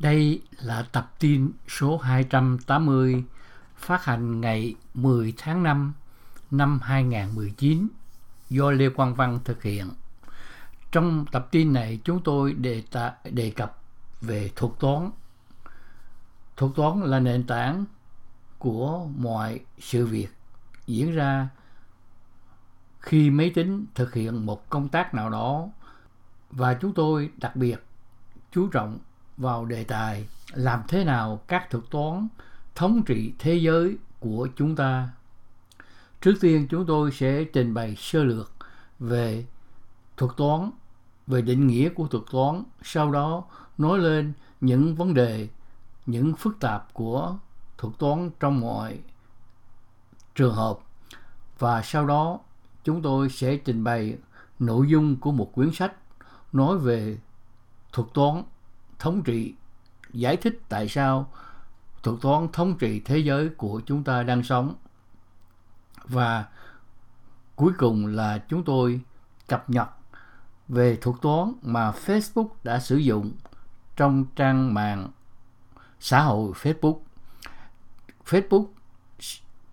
Đây là tập tin số 280 phát hành ngày 10 tháng 5 năm 2019 do Lê Quang Văn thực hiện. Trong tập tin này chúng tôi đề, tạ, đề cập về thuật toán. Thuật toán là nền tảng của mọi sự việc diễn ra khi máy tính thực hiện một công tác nào đó và chúng tôi đặc biệt chú trọng vào đề tài làm thế nào các thuật toán thống trị thế giới của chúng ta. Trước tiên chúng tôi sẽ trình bày sơ lược về thuật toán, về định nghĩa của thuật toán, sau đó nói lên những vấn đề, những phức tạp của thuật toán trong mọi trường hợp và sau đó chúng tôi sẽ trình bày nội dung của một quyển sách nói về thuật toán thống trị giải thích tại sao thuật toán thống trị thế giới của chúng ta đang sống và cuối cùng là chúng tôi cập nhật về thuật toán mà Facebook đã sử dụng trong trang mạng xã hội Facebook. Facebook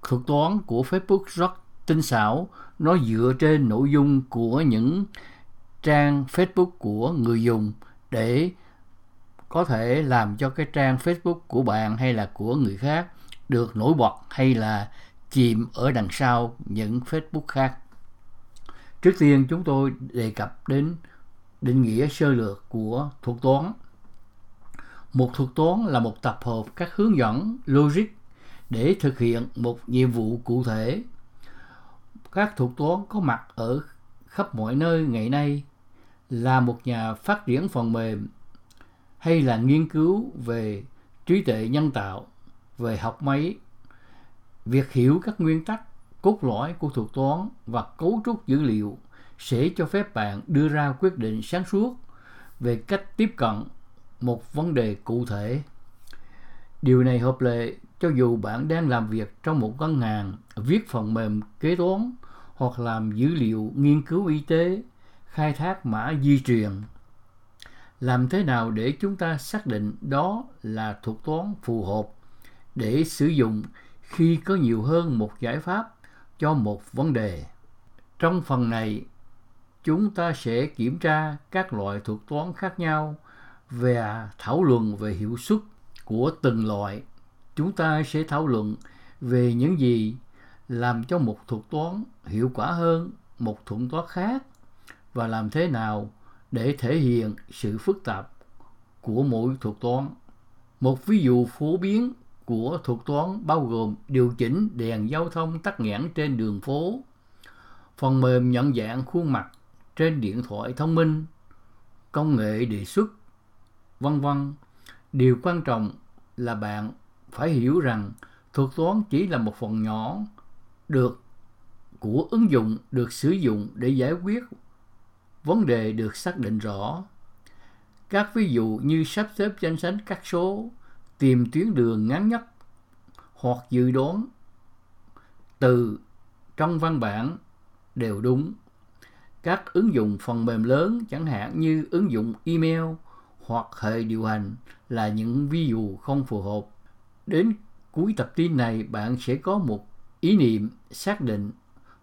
thuật toán của Facebook rất tinh xảo, nó dựa trên nội dung của những trang Facebook của người dùng để có thể làm cho cái trang Facebook của bạn hay là của người khác được nổi bật hay là chìm ở đằng sau những Facebook khác. Trước tiên, chúng tôi đề cập đến định nghĩa sơ lược của thuật toán. Một thuật toán là một tập hợp các hướng dẫn logic để thực hiện một nhiệm vụ cụ thể. Các thuật toán có mặt ở khắp mọi nơi ngày nay là một nhà phát triển phần mềm hay là nghiên cứu về trí tuệ nhân tạo, về học máy, việc hiểu các nguyên tắc cốt lõi của thuật toán và cấu trúc dữ liệu sẽ cho phép bạn đưa ra quyết định sáng suốt về cách tiếp cận một vấn đề cụ thể. Điều này hợp lệ cho dù bạn đang làm việc trong một ngân hàng, viết phần mềm kế toán hoặc làm dữ liệu nghiên cứu y tế, khai thác mã di truyền làm thế nào để chúng ta xác định đó là thuật toán phù hợp để sử dụng khi có nhiều hơn một giải pháp cho một vấn đề? Trong phần này, chúng ta sẽ kiểm tra các loại thuật toán khác nhau và thảo luận về hiệu suất của từng loại. Chúng ta sẽ thảo luận về những gì làm cho một thuật toán hiệu quả hơn một thuật toán khác và làm thế nào để thể hiện sự phức tạp của mỗi thuật toán. Một ví dụ phổ biến của thuật toán bao gồm điều chỉnh đèn giao thông tắt nghẽn trên đường phố, phần mềm nhận dạng khuôn mặt trên điện thoại thông minh, công nghệ đề xuất, vân vân. Điều quan trọng là bạn phải hiểu rằng thuật toán chỉ là một phần nhỏ được của ứng dụng được sử dụng để giải quyết vấn đề được xác định rõ. Các ví dụ như sắp xếp danh sách các số, tìm tuyến đường ngắn nhất hoặc dự đoán từ trong văn bản đều đúng. Các ứng dụng phần mềm lớn chẳng hạn như ứng dụng email hoặc hệ điều hành là những ví dụ không phù hợp. Đến cuối tập tin này bạn sẽ có một ý niệm xác định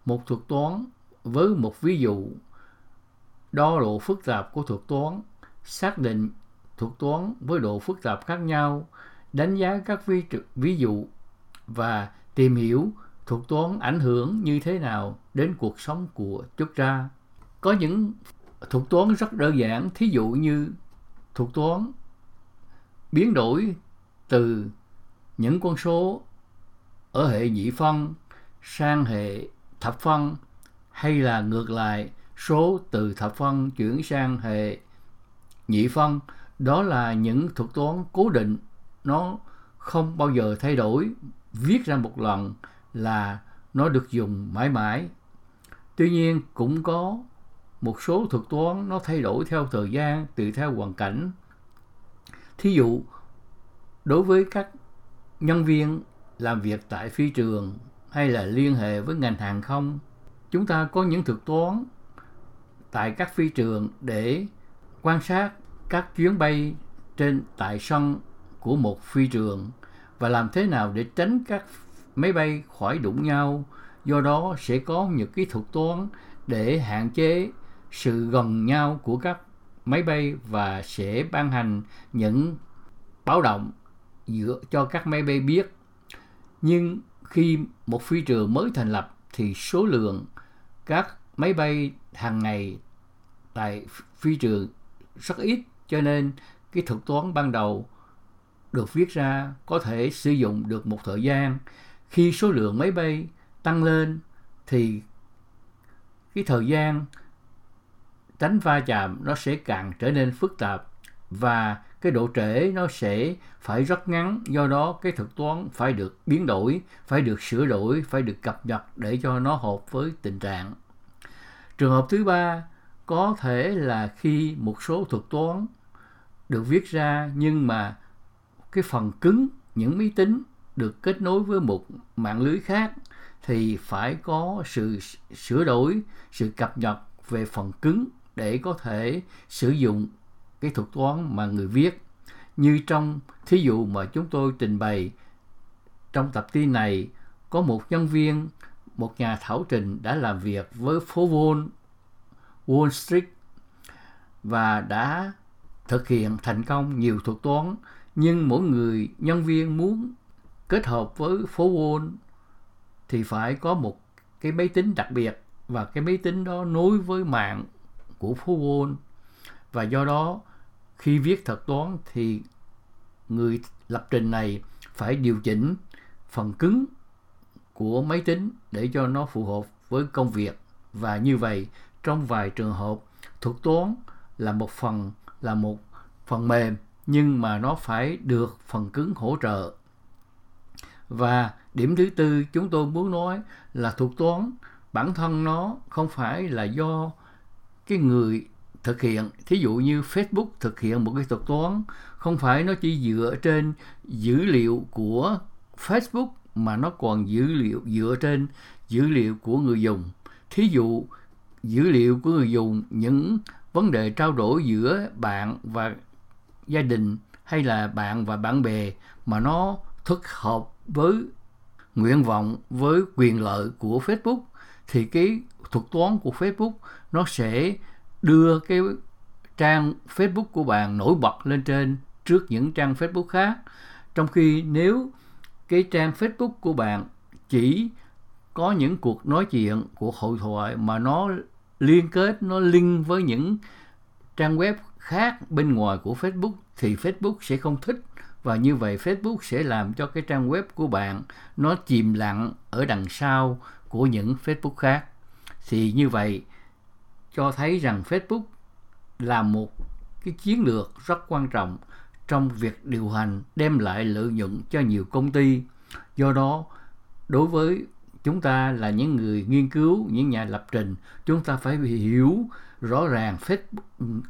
một thuật toán với một ví dụ đo độ phức tạp của thuật toán, xác định thuật toán với độ phức tạp khác nhau, đánh giá các ví, ví dụ và tìm hiểu thuật toán ảnh hưởng như thế nào đến cuộc sống của chúng ta. Có những thuật toán rất đơn giản, thí dụ như thuật toán biến đổi từ những con số ở hệ nhị phân sang hệ thập phân hay là ngược lại số từ thập phân chuyển sang hệ nhị phân. Đó là những thuật toán cố định. Nó không bao giờ thay đổi. Viết ra một lần là nó được dùng mãi mãi. Tuy nhiên, cũng có một số thuật toán nó thay đổi theo thời gian, tùy theo hoàn cảnh. Thí dụ, đối với các nhân viên làm việc tại phi trường hay là liên hệ với ngành hàng không, chúng ta có những thuật toán tại các phi trường để quan sát các chuyến bay trên tại sân của một phi trường và làm thế nào để tránh các máy bay khỏi đụng nhau. Do đó sẽ có những kỹ thuật toán để hạn chế sự gần nhau của các máy bay và sẽ ban hành những báo động giữa cho các máy bay biết. Nhưng khi một phi trường mới thành lập thì số lượng các máy bay hàng ngày tại phi trường rất ít, cho nên cái thuật toán ban đầu được viết ra có thể sử dụng được một thời gian. Khi số lượng máy bay tăng lên thì cái thời gian tránh va chạm nó sẽ càng trở nên phức tạp và cái độ trễ nó sẽ phải rất ngắn. Do đó cái thuật toán phải được biến đổi, phải được sửa đổi, phải được cập nhật để cho nó hợp với tình trạng. Trường hợp thứ ba có thể là khi một số thuật toán được viết ra, nhưng mà cái phần cứng, những máy tính được kết nối với một mạng lưới khác, thì phải có sự sửa đổi, sự cập nhật về phần cứng để có thể sử dụng cái thuật toán mà người viết. Như trong, thí dụ mà chúng tôi trình bày, trong tập tin này có một nhân viên, một nhà thảo trình đã làm việc với phố vôn Wall Street và đã thực hiện thành công nhiều thuật toán, nhưng mỗi người, nhân viên muốn kết hợp với phố Wall thì phải có một cái máy tính đặc biệt và cái máy tính đó nối với mạng của phố Wall. Và do đó, khi viết thuật toán thì người lập trình này phải điều chỉnh phần cứng của máy tính để cho nó phù hợp với công việc. Và như vậy trong vài trường hợp. Thuật toán là một phần, là một phần mềm, nhưng mà nó phải được phần cứng hỗ trợ. Và điểm thứ tư chúng tôi muốn nói là thuật toán, bản thân nó không phải là do cái người thực hiện. Thí dụ như Facebook thực hiện một cái thuật toán, không phải nó chỉ dựa trên dữ liệu của Facebook mà nó còn dữ liệu, dựa trên dữ liệu của người dùng. Thí dụ dữ liệu của người dùng những vấn đề trao đổi giữa bạn và gia đình hay là bạn và bạn bè mà nó thích hợp với nguyện vọng với quyền lợi của Facebook thì cái thuật toán của Facebook nó sẽ đưa cái trang Facebook của bạn nổi bật lên trên trước những trang Facebook khác. Trong khi nếu cái trang Facebook của bạn chỉ có những cuộc nói chuyện, cuộc hội thoại mà nó liên kết, nó link với những trang web khác bên ngoài của Facebook thì Facebook sẽ không thích và như vậy Facebook sẽ làm cho cái trang web của bạn nó chìm lặng ở đằng sau của những Facebook khác. Thì như vậy cho thấy rằng Facebook là một cái chiến lược rất quan trọng trong việc điều hành đem lại lợi nhuận cho nhiều công ty. Do đó, đối với chúng ta là những người nghiên cứu, những nhà lập trình, chúng ta phải hiểu rõ ràng phép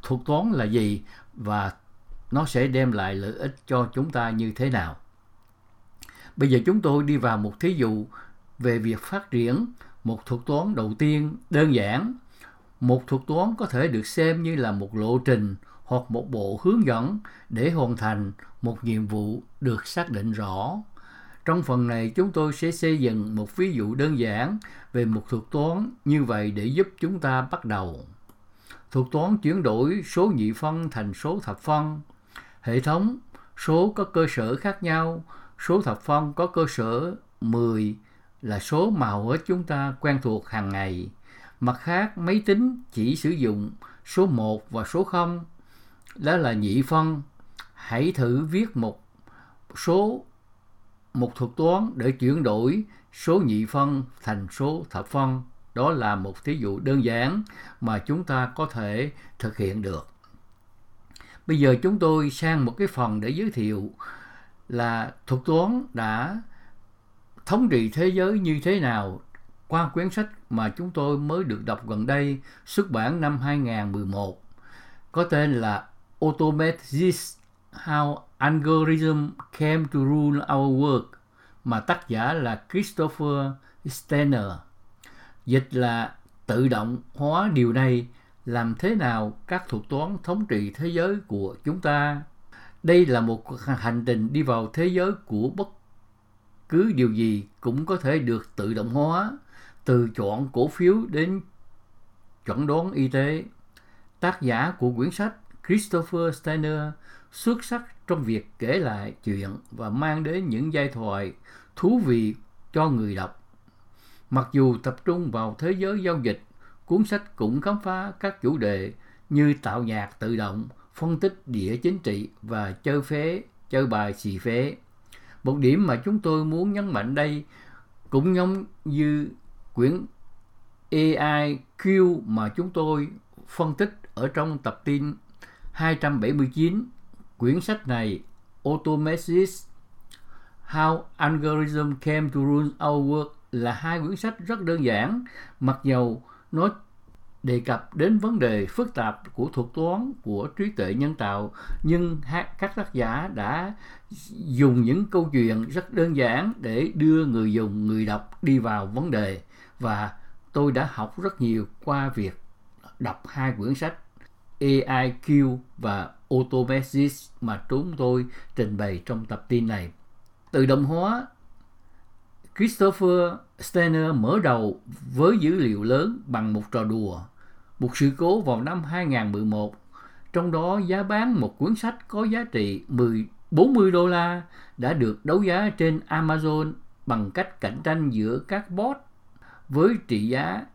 thuật toán là gì và nó sẽ đem lại lợi ích cho chúng ta như thế nào. Bây giờ chúng tôi đi vào một thí dụ về việc phát triển một thuật toán đầu tiên đơn giản. Một thuật toán có thể được xem như là một lộ trình hoặc một bộ hướng dẫn để hoàn thành một nhiệm vụ được xác định rõ. Trong phần này chúng tôi sẽ xây dựng một ví dụ đơn giản về một thuật toán như vậy để giúp chúng ta bắt đầu. Thuật toán chuyển đổi số nhị phân thành số thập phân. Hệ thống số có cơ sở khác nhau, số thập phân có cơ sở 10 là số mà hầu hết chúng ta quen thuộc hàng ngày. Mặt khác, máy tính chỉ sử dụng số 1 và số 0, đó là nhị phân. Hãy thử viết một số một thuật toán để chuyển đổi số nhị phân thành số thập phân. Đó là một thí dụ đơn giản mà chúng ta có thể thực hiện được. Bây giờ chúng tôi sang một cái phần để giới thiệu là thuật toán đã thống trị thế giới như thế nào qua quyển sách mà chúng tôi mới được đọc gần đây, xuất bản năm 2011 có tên là Automate This How Algorithm Came to Rule Our Work mà tác giả là Christopher Steiner. Dịch là tự động hóa điều này làm thế nào các thuật toán thống trị thế giới của chúng ta. Đây là một hành trình đi vào thế giới của bất cứ điều gì cũng có thể được tự động hóa, từ chọn cổ phiếu đến chuẩn đoán y tế. Tác giả của quyển sách Christopher Steiner xuất sắc trong việc kể lại chuyện và mang đến những giai thoại thú vị cho người đọc. Mặc dù tập trung vào thế giới giao dịch, cuốn sách cũng khám phá các chủ đề như tạo nhạc tự động, phân tích địa chính trị và chơi phế, chơi bài xì phế. Một điểm mà chúng tôi muốn nhấn mạnh đây cũng giống như quyển AIQ mà chúng tôi phân tích ở trong tập tin 279. Quyển sách này Automasis How Algorithm Came to Rule Our World* là hai quyển sách rất đơn giản, mặc dầu nó đề cập đến vấn đề phức tạp của thuật toán của trí tuệ nhân tạo nhưng các tác giả đã dùng những câu chuyện rất đơn giản để đưa người dùng người đọc đi vào vấn đề. Và tôi đã học rất nhiều qua việc đọc hai quyển sách. AIQ và automesis mà chúng tôi trình bày trong tập tin này. Tự động hóa Christopher Steiner mở đầu với dữ liệu lớn bằng một trò đùa, một sự cố vào năm 2011, trong đó giá bán một cuốn sách có giá trị 10 40 đô la đã được đấu giá trên Amazon bằng cách cạnh tranh giữa các bot với trị giá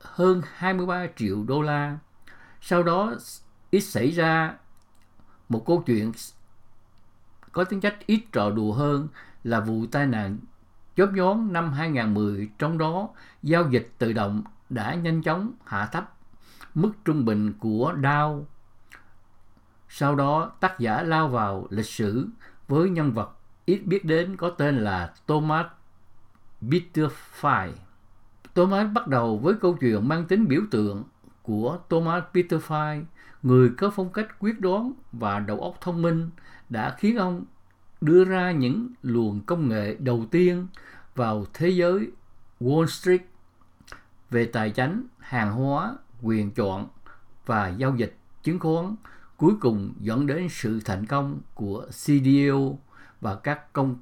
hơn 23 triệu đô la. Sau đó ít xảy ra một câu chuyện có tính chất ít trò đùa hơn là vụ tai nạn chớp nhón năm 2010 trong đó, giao dịch tự động đã nhanh chóng hạ thấp mức trung bình của Dow. Sau đó, tác giả lao vào lịch sử với nhân vật ít biết đến có tên là Thomas Bitterfeld. Thomas bắt đầu với câu chuyện mang tính biểu tượng của Thomas Peterfy, người có phong cách quyết đoán và đầu óc thông minh đã khiến ông đưa ra những luồng công nghệ đầu tiên vào thế giới Wall Street về tài chính, hàng hóa, quyền chọn và giao dịch chứng khoán cuối cùng dẫn đến sự thành công của CDO và các công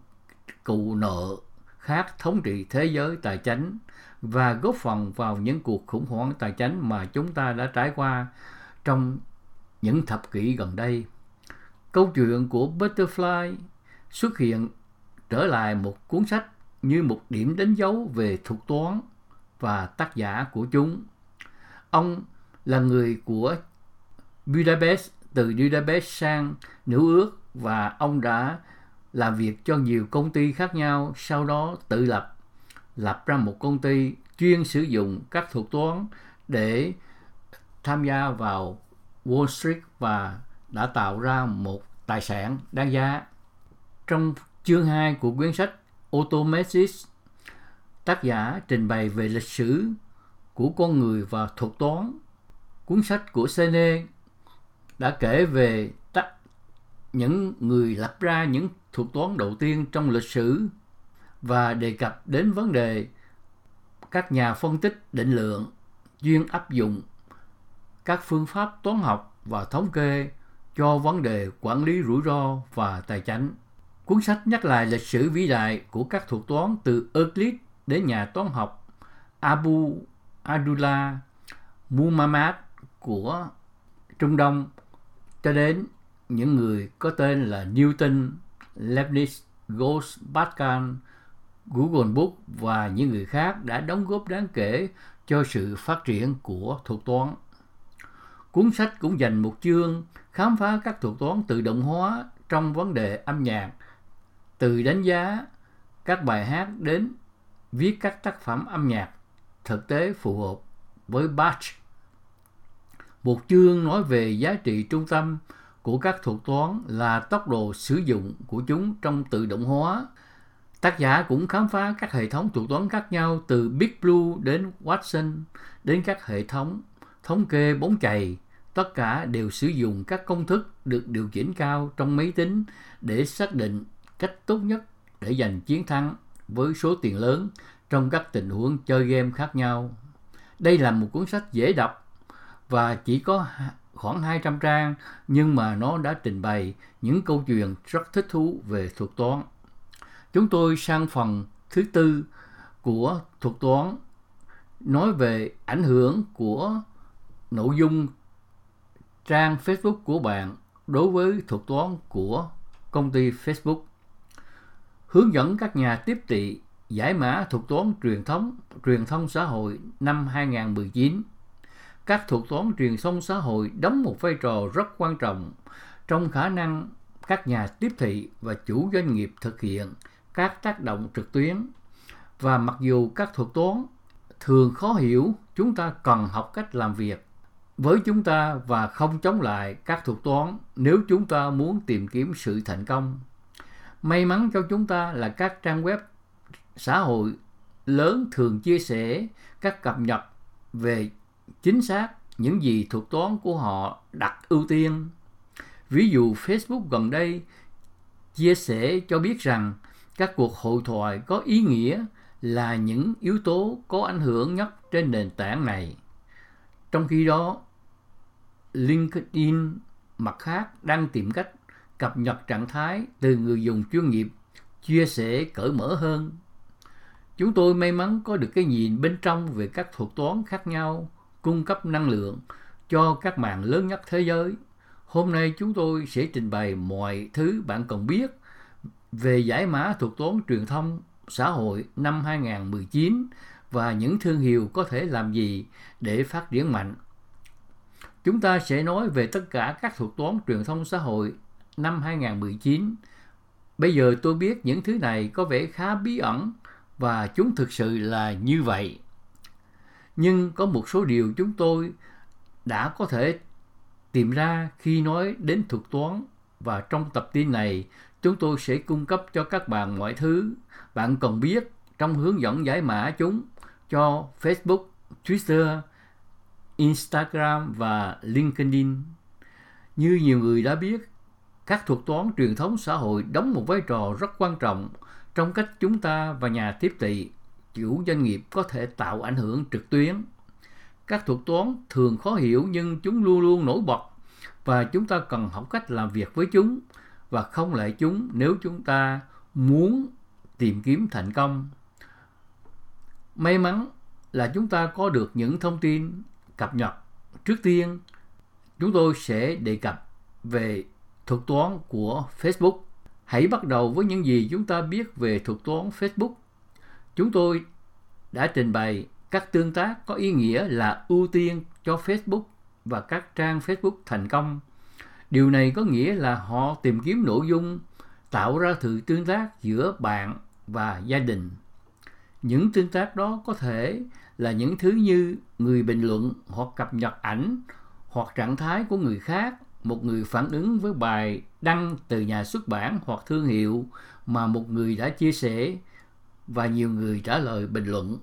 cụ nợ khác thống trị thế giới tài chính và góp phần vào những cuộc khủng hoảng tài chính mà chúng ta đã trải qua trong những thập kỷ gần đây. Câu chuyện của Butterfly xuất hiện trở lại một cuốn sách như một điểm đánh dấu về thuật toán và tác giả của chúng. Ông là người của Budapest, từ Budapest sang Nữ ước và ông đã làm việc cho nhiều công ty khác nhau, sau đó tự lập, lập ra một công ty chuyên sử dụng các thuật toán để tham gia vào Wall Street và đã tạo ra một tài sản đáng giá. Trong chương 2 của quyển sách Automasis, tác giả trình bày về lịch sử của con người và thuật toán. Cuốn sách của Sene đã kể về những người lập ra những thuật toán đầu tiên trong lịch sử và đề cập đến vấn đề các nhà phân tích định lượng chuyên áp dụng các phương pháp toán học và thống kê cho vấn đề quản lý rủi ro và tài chính. Cuốn sách nhắc lại lịch sử vĩ đại của các thuật toán từ Euclid đến nhà toán học Abu Abdullah Muhammad của Trung Đông cho đến những người có tên là Newton, Leibniz, Gauss, Pascal, Google Book và những người khác đã đóng góp đáng kể cho sự phát triển của thuật toán. Cuốn sách cũng dành một chương khám phá các thuật toán tự động hóa trong vấn đề âm nhạc, từ đánh giá các bài hát đến viết các tác phẩm âm nhạc thực tế phù hợp với Bach. Một chương nói về giá trị trung tâm của các thuật toán là tốc độ sử dụng của chúng trong tự động hóa. Tác giả cũng khám phá các hệ thống thuật toán khác nhau từ Big Blue đến Watson, đến các hệ thống thống kê bóng chày. Tất cả đều sử dụng các công thức được điều chỉnh cao trong máy tính để xác định cách tốt nhất để giành chiến thắng với số tiền lớn trong các tình huống chơi game khác nhau. Đây là một cuốn sách dễ đọc và chỉ có khoảng 200 trang, nhưng mà nó đã trình bày những câu chuyện rất thích thú về thuật toán. Chúng tôi sang phần thứ tư của thuật toán, nói về ảnh hưởng của nội dung trang Facebook của bạn đối với thuật toán của công ty Facebook. Hướng dẫn các nhà tiếp thị giải mã thuật toán truyền thống, truyền thông xã hội năm 2019. Các thuật toán truyền thông xã hội đóng một vai trò rất quan trọng trong khả năng các nhà tiếp thị và chủ doanh nghiệp thực hiện các tác động trực tuyến. Và mặc dù các thuật toán thường khó hiểu, chúng ta cần học cách làm việc với chúng ta và không chống lại các thuật toán nếu chúng ta muốn tìm kiếm sự thành công. May mắn cho chúng ta là các trang web xã hội lớn thường chia sẻ các cập nhật về chính xác những gì thuật toán của họ đặt ưu tiên. Ví dụ Facebook gần đây chia sẻ cho biết rằng các cuộc hội thoại có ý nghĩa là những yếu tố có ảnh hưởng nhất trên nền tảng này. Trong khi đó, LinkedIn mặt khác đang tìm cách cập nhật trạng thái từ người dùng chuyên nghiệp, chia sẻ cởi mở hơn. Chúng tôi may mắn có được cái nhìn bên trong về các thuật toán khác nhau, cung cấp năng lượng cho các mạng lớn nhất thế giới. Hôm nay chúng tôi sẽ trình bày mọi thứ bạn cần biết về giải mã thuật toán truyền thông, xã hội năm 2019 và những thương hiệu có thể làm gì để phát triển mạnh. Chúng ta sẽ nói về tất cả các thuật toán truyền thông xã hội năm 2019. Bây giờ tôi biết những thứ này có vẻ khá bí ẩn và chúng thực sự là như vậy. Nhưng có một số điều chúng tôi đã có thể tìm ra khi nói đến thuật toán và trong tập tin này chúng tôi sẽ cung cấp cho các bạn mọi thứ bạn cần biết trong hướng dẫn giải mã chúng cho Facebook, Twitter, Instagram và LinkedIn. Như nhiều người đã biết, các thuật toán truyền thống xã hội đóng một vai trò rất quan trọng trong cách chúng ta và nhà tiếp thị, chủ doanh nghiệp có thể tạo ảnh hưởng trực tuyến. Các thuật toán thường khó hiểu nhưng chúng luôn luôn nổi bật và chúng ta cần học cách làm việc với chúng và không lại chúng nếu chúng ta muốn tìm kiếm thành công. May mắn là chúng ta có được những thông tin cập nhật. Trước tiên, chúng tôi sẽ đề cập về thuật toán của Facebook. Hãy bắt đầu với những gì chúng ta biết về thuật toán Facebook. Chúng tôi đã trình bày các tương tác có ý nghĩa là ưu tiên cho Facebook và các trang Facebook thành công. Điều này có nghĩa là họ tìm kiếm nội dung tạo ra sự tương tác giữa bạn và gia đình. Những tương tác đó có thể là những thứ như người bình luận hoặc cập nhật ảnh hoặc trạng thái của người khác, một người phản ứng với bài đăng từ nhà xuất bản hoặc thương hiệu mà một người đã chia sẻ và nhiều người trả lời bình luận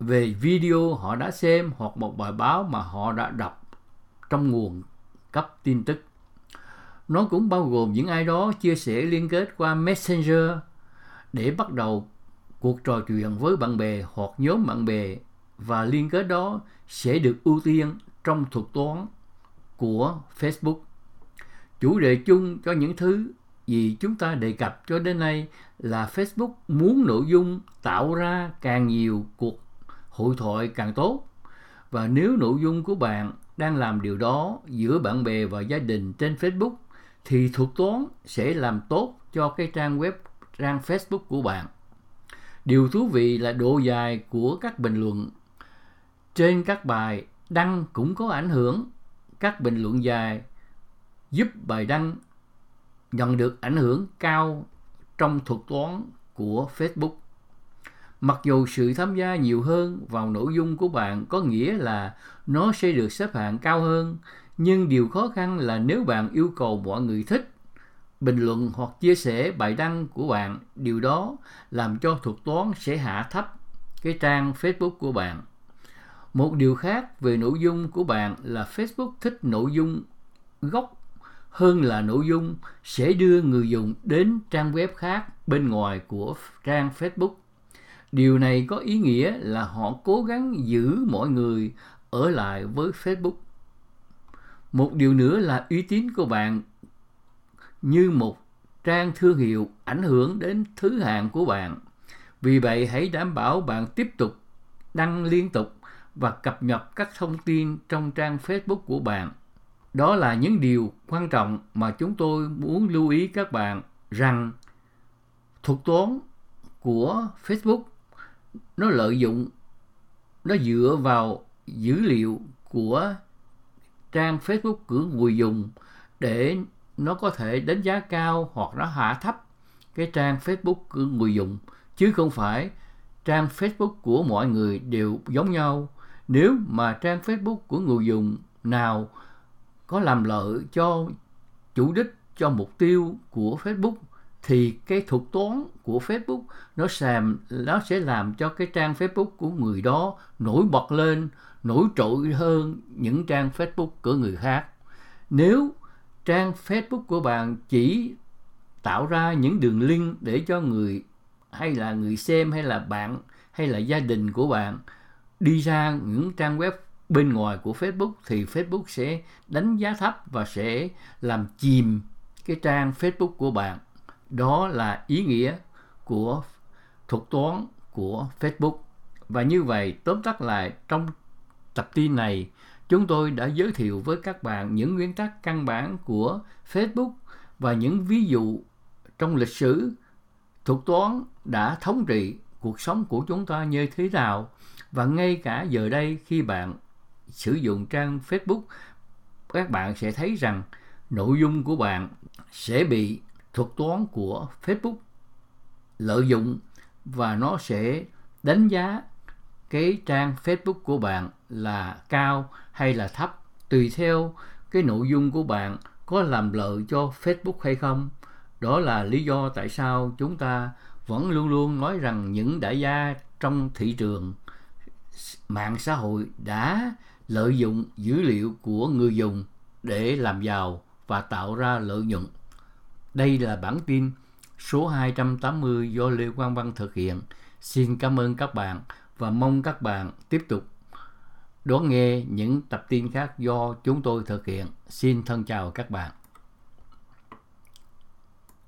về video họ đã xem hoặc một bài báo mà họ đã đọc trong nguồn cấp tin tức. Nó cũng bao gồm những ai đó chia sẻ liên kết qua Messenger để bắt đầu cuộc trò chuyện với bạn bè hoặc nhóm bạn bè, và liên kết đó sẽ được ưu tiên trong thuật toán của Facebook. Chủ đề chung cho những thứ gì chúng ta đề cập cho đến nay là Facebook muốn nội dung tạo ra càng nhiều cuộc hội thoại càng tốt. Và nếu nội dung của bạn đang làm điều đó giữa bạn bè và gia đình trên Facebook, thì thuật toán sẽ làm tốt cho cái trang web, trang Facebook của bạn. Điều thú vị là độ dài của các bình luận trên các bài đăng cũng có ảnh hưởng. Các bình luận dài giúp bài đăng nhận được ảnh hưởng cao trong thuật toán của Facebook. Mặc dù sự tham gia nhiều hơn vào nội dung của bạn có nghĩa là nó sẽ được xếp hạng cao hơn, nhưng điều khó khăn là nếu bạn yêu cầu mọi người thích bình luận hoặc chia sẻ bài đăng của bạn, điều đó làm cho thuật toán sẽ hạ thấp cái trang Facebook của bạn. Một điều khác về nội dung của bạn là Facebook thích nội dung gốc hơn là nội dung sẽ đưa người dùng đến trang web khác bên ngoài của trang Facebook. Điều này có ý nghĩa là họ cố gắng giữ mọi người ở lại với Facebook. Một điều nữa là uy tín của bạn như một trang thương hiệu ảnh hưởng đến thứ hạng của bạn. Vì vậy, hãy đảm bảo bạn tiếp tục đăng liên tục và cập nhật các thông tin trong trang Facebook của bạn. Đó là những điều quan trọng mà chúng tôi muốn lưu ý các bạn rằng thuật toán của Facebook nó lợi dụng, nó dựa vào dữ liệu của trang Facebook của người dùng để nó có thể đánh giá cao hoặc nó hạ thấp cái trang Facebook của người dùng chứ không phải trang Facebook của mọi người đều giống nhau. Nếu mà trang Facebook của người dùng nào có làm lợi cho chủ đích, cho mục tiêu của Facebook thì cái thuật toán của Facebook nó làm nó sẽ làm cho cái trang Facebook của người đó nổi bật lên, nổi trội hơn những trang Facebook của người khác. Nếu trang Facebook của bạn chỉ tạo ra những đường link để cho người hay là người xem hay là bạn hay là gia đình của bạn đi ra những trang web bên ngoài của Facebook thì Facebook sẽ đánh giá thấp và sẽ làm chìm cái trang Facebook của bạn. Đó là ý nghĩa của thuật toán của Facebook. Và như vậy, tóm tắt lại trong tập tin này, chúng tôi đã giới thiệu với các bạn những nguyên tắc căn bản của Facebook và những ví dụ trong lịch sử thuật toán đã thống trị cuộc sống của chúng ta như thế nào và ngay cả giờ đây khi bạn sử dụng trang Facebook các bạn sẽ thấy rằng nội dung của bạn sẽ bị thuật toán của Facebook lợi dụng và nó sẽ đánh giá cái trang Facebook của bạn là cao hay là thấp, tùy theo cái nội dung của bạn có làm lợi cho Facebook hay không. Đó là lý do tại sao chúng ta vẫn luôn luôn nói rằng những đại gia trong thị trường mạng xã hội đã lợi dụng dữ liệu của người dùng để làm giàu và tạo ra lợi nhuận. Đây là bản tin số 280 do Lê Quang Văn thực hiện. Xin cảm ơn các bạn và mong các bạn tiếp tục đón nghe những tập tin khác do chúng tôi thực hiện. Xin thân chào các bạn.